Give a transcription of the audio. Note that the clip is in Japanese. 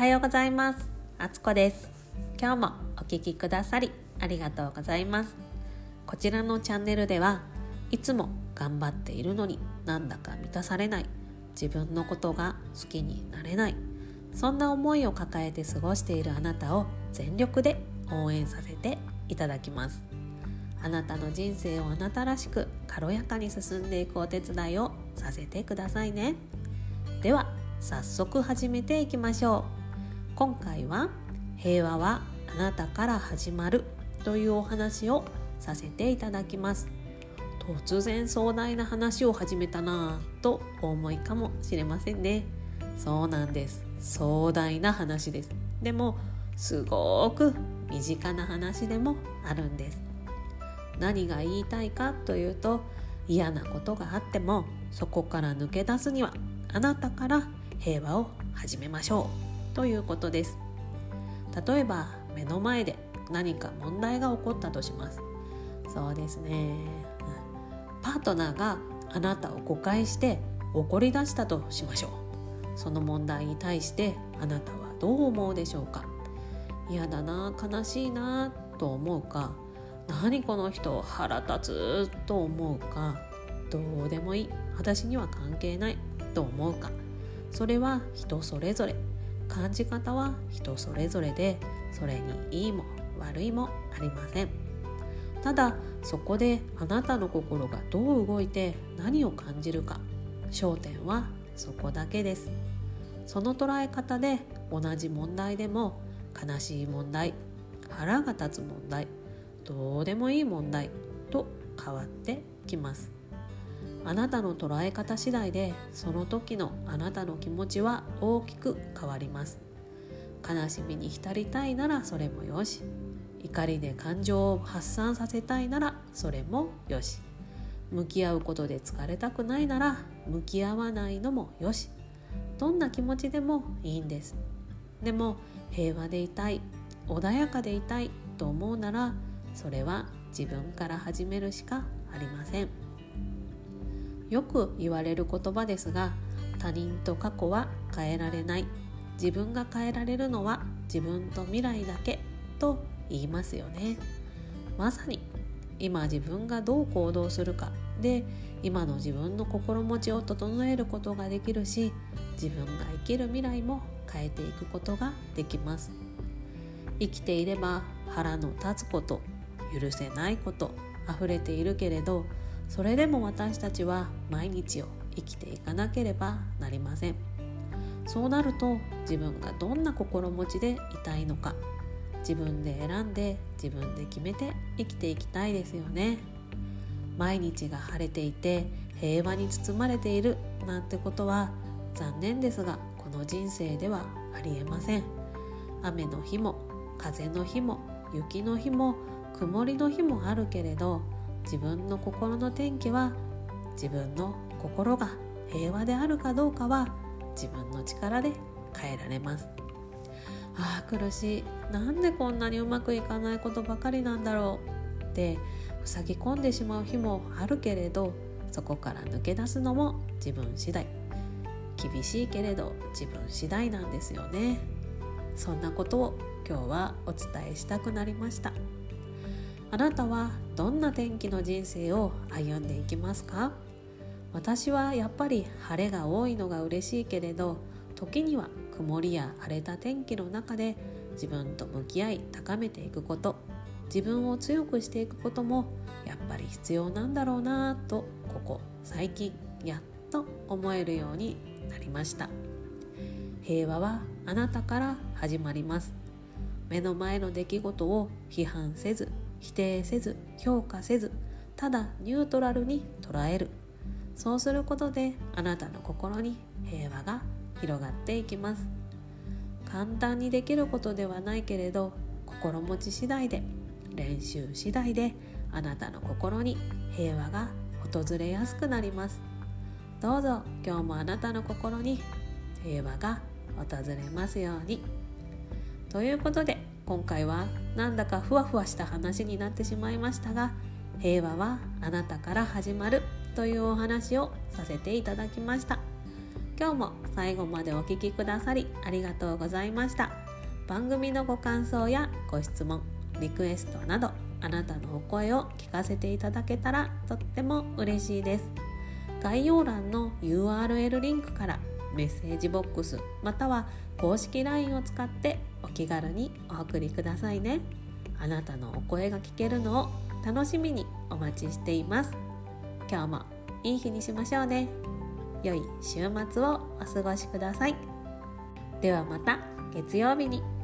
はようございます。あつこです。今日もお聞きくださりありがとうございます。こちらのチャンネルではいつも頑張っているのになんだか満たされない自分のことが好きになれないそんな思いを抱えて過ごしているあなたを全力で応援させていただきます。あなたの人生をあなたらしく軽やかに進んでいくお手伝いをさせてくださいね。では早速始めていきましょう。今回は平和はあなたから始まるというお話をさせていただきます。突然壮大な話を始めたなぁとお思いかもしれませんね。そうなんです。壮大な話です。でもすごく身近な話でもあるんです。何が言いたいかというと嫌なことがあってもそこから抜け出すにはあなたから平和を始めましょう。ということです。例えば目の前で何か問題が起こったとします。そうですね。パートナーがあなたを誤解して怒り出したとしましょう。その問題に対してあなたはどう思うでしょうか。嫌だな悲しいなと思うか。何この人腹立つと思うか。どうでもいい。私には関係ないと思うか。それは人それぞれ。感じ方は人それぞれでそれにいいも悪いもありません。ただそこであなたの心がどう動いて何を感じるか。焦点はそこだけですその捉え方で同じ問題でも悲しい問題腹が立つ問題どうでもいい問題と変わってきます。あなたの捉え方次第でその時のあなたの気持ちは大きく変わります。悲しみに浸りたいならそれもよし。怒りで感情を発散させたいならそれもよし。向き合うことで疲れたくないなら向き合わないのもよし。どんな気持ちでもいいんです。でも平和でいたい穏やかでいたいと思うならそれは自分から始めるしかありません。よく言われる言葉ですが他人と過去は変えられない。自分が変えられるのは自分と未来だけと言いますよね。まさに今自分がどう行動するか。で今の自分の心持ちを整えることができるし自分が生きる未来も変えていくことができます。生きていれば腹の立つこと許せないこと溢れているけれどそれでも私たちは毎日を生きていかなければなりません。そうなると自分がどんな心持ちでいたいのか自分で選んで自分で決めて生きていきたいですよね。毎日が晴れていて平和に包まれているなんてことは残念ですがこの人生ではありえません。雨の日も風の日も雪の日も曇りの日もあるけれど自分の心の天気は自分の心が平和であるかどうかは自分の力で変えられます。ああ苦しい。なんでこんなにうまくいかないことばかりなんだろうって塞ぎ込んでしまう日もあるけれどそこから抜け出すのも自分次第。厳しいけれど自分次第なんですよね。そんなことを今日はお伝えしたくなりました。あなたはどんな天気の人生を歩んでいきますか？私はやっぱり晴れが多いのが嬉しいけれど時には曇りや荒れた天気の中で自分と向き合い高めていくこと自分を強くしていくこともやっぱり必要なんだろうなとここ最近やっと思えるようになりました。平和はあなたから始まります。目の前の出来事を批判せず否定せず評価せずただニュートラルに捉える。そうすることであなたの心に平和が広がっていきます。簡単にできることではないけれど心持ち次第で練習次第であなたの心に平和が訪れやすくなります。どうぞ今日もあなたの心に平和が訪れますように。ということで今回はなんだかふわふわした話になってしまいましたが平和はあなたから始まるというお話をさせていただきました。今日も最後までお聴きくださりありがとうございました。番組のご感想やご質問リクエストなどあなたのお声を聞かせていただけたらとっても嬉しいです。概要欄の URL リンクからメッセージボックスまたは公式 LINE を使ってお気軽にお送りくださいね。あなたのお声が聞けるのを楽しみにお待ちしています。今日もいい日にしましょうね。良い週末をお過ごしください。ではまた月曜日に。